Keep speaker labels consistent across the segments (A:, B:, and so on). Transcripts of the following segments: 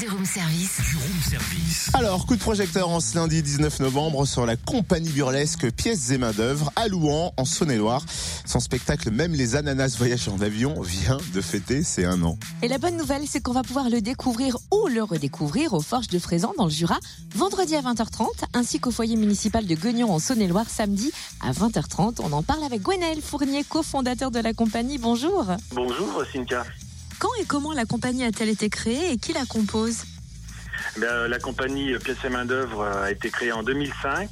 A: Du room service.
B: Du room service.
C: Alors, coup de projecteur en ce lundi 19 novembre sur la compagnie burlesque Pièces et main-d'œuvre à Louan, en Saône-et-Loire. Son spectacle Même les ananas voyagent en avion vient de fêter ses un an.
D: Et la bonne nouvelle, c'est qu'on va pouvoir le découvrir ou le redécouvrir aux Forges de Frézan dans le Jura, vendredi à 20h30, ainsi qu'au foyer municipal de Guignon en Saône-et-Loire, samedi à 20h30. On en parle avec Gwenaël Fournier, cofondateur de la compagnie. Bonjour.
E: Bonjour Cynthia.
D: Quand et comment la compagnie a-t-elle été créée et qui la compose
E: Eh la compagnie Pièces et Main d'œuvre a été créée en 2005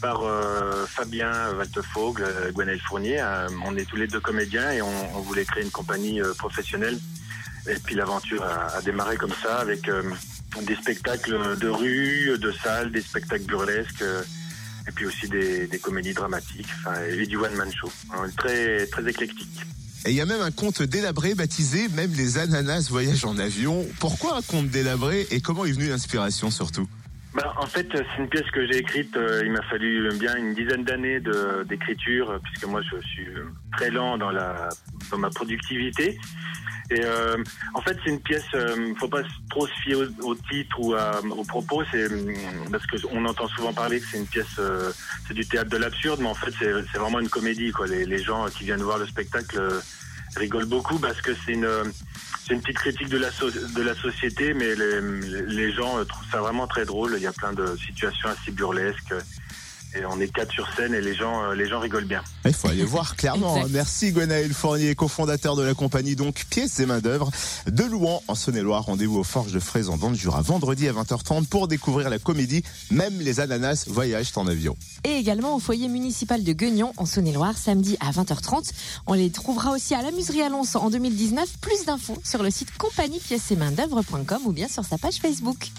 E: par euh, Fabien Waltefaugl, euh, Gwenaël Fournier. Euh, on est tous les deux comédiens et on, voulait créer une compagnie euh, professionnelle. Et puis l'aventure a, démarré comme ça avec euh, des spectacles de rue, de salle, des spectacles burlesques. euh, et puis aussi des, comédies dramatiques, et du one-man show. Hein, très, très éclectique.
C: Et il y a même un conte délabré baptisé Même les ananas voyagent en avion. Pourquoi un conte délabré et comment est venue l'inspiration surtout?
E: Bah, en fait, c'est une pièce que j'ai écrite. euh, il m'a fallu bien une dizaine d'années d'écriture, puisque moi, je suis euh, très lent dans la dans ma productivité. Euh, en fait, c'est une pièce. Euh, faut pas trop se fier au, titre ou à- au propos. C'est hum, parce que on entend souvent parler que c'est une pièce. euh, c'est du théâtre de l'absurde, mais en fait, c'est vraiment une comédie. Les, gens qui viennent voir le spectacle euh, rigolent beaucoup parce que c'est une euh, petite critique de la, société, mais les, gens euh, trouvent ça vraiment très drôle. Il y a plein de situations assez burlesques. Et on est quatre sur scène et les gens, euh, les gens rigolent bien.
C: Il faut aller voir clairement.
D: Exact.
C: Merci Gwenaël Fournier, cofondateur de la compagnie donc Pièces et main-d'œuvre de Louan en Saône-et-Loire. Rendez-vous aux Forges de Frézan dans le Jura vendredi à 20h30 pour découvrir la comédie Même les ananas voyagent en avion.
D: Et également au foyer municipal de Guignon en Saône-et-Loire, samedi à 20h30. On les trouvera aussi à la Muserie à Lons en 2019. Plus d'infos sur le site compagniepiècesetmaindœuvre.com ou bien sur sa page Facebook.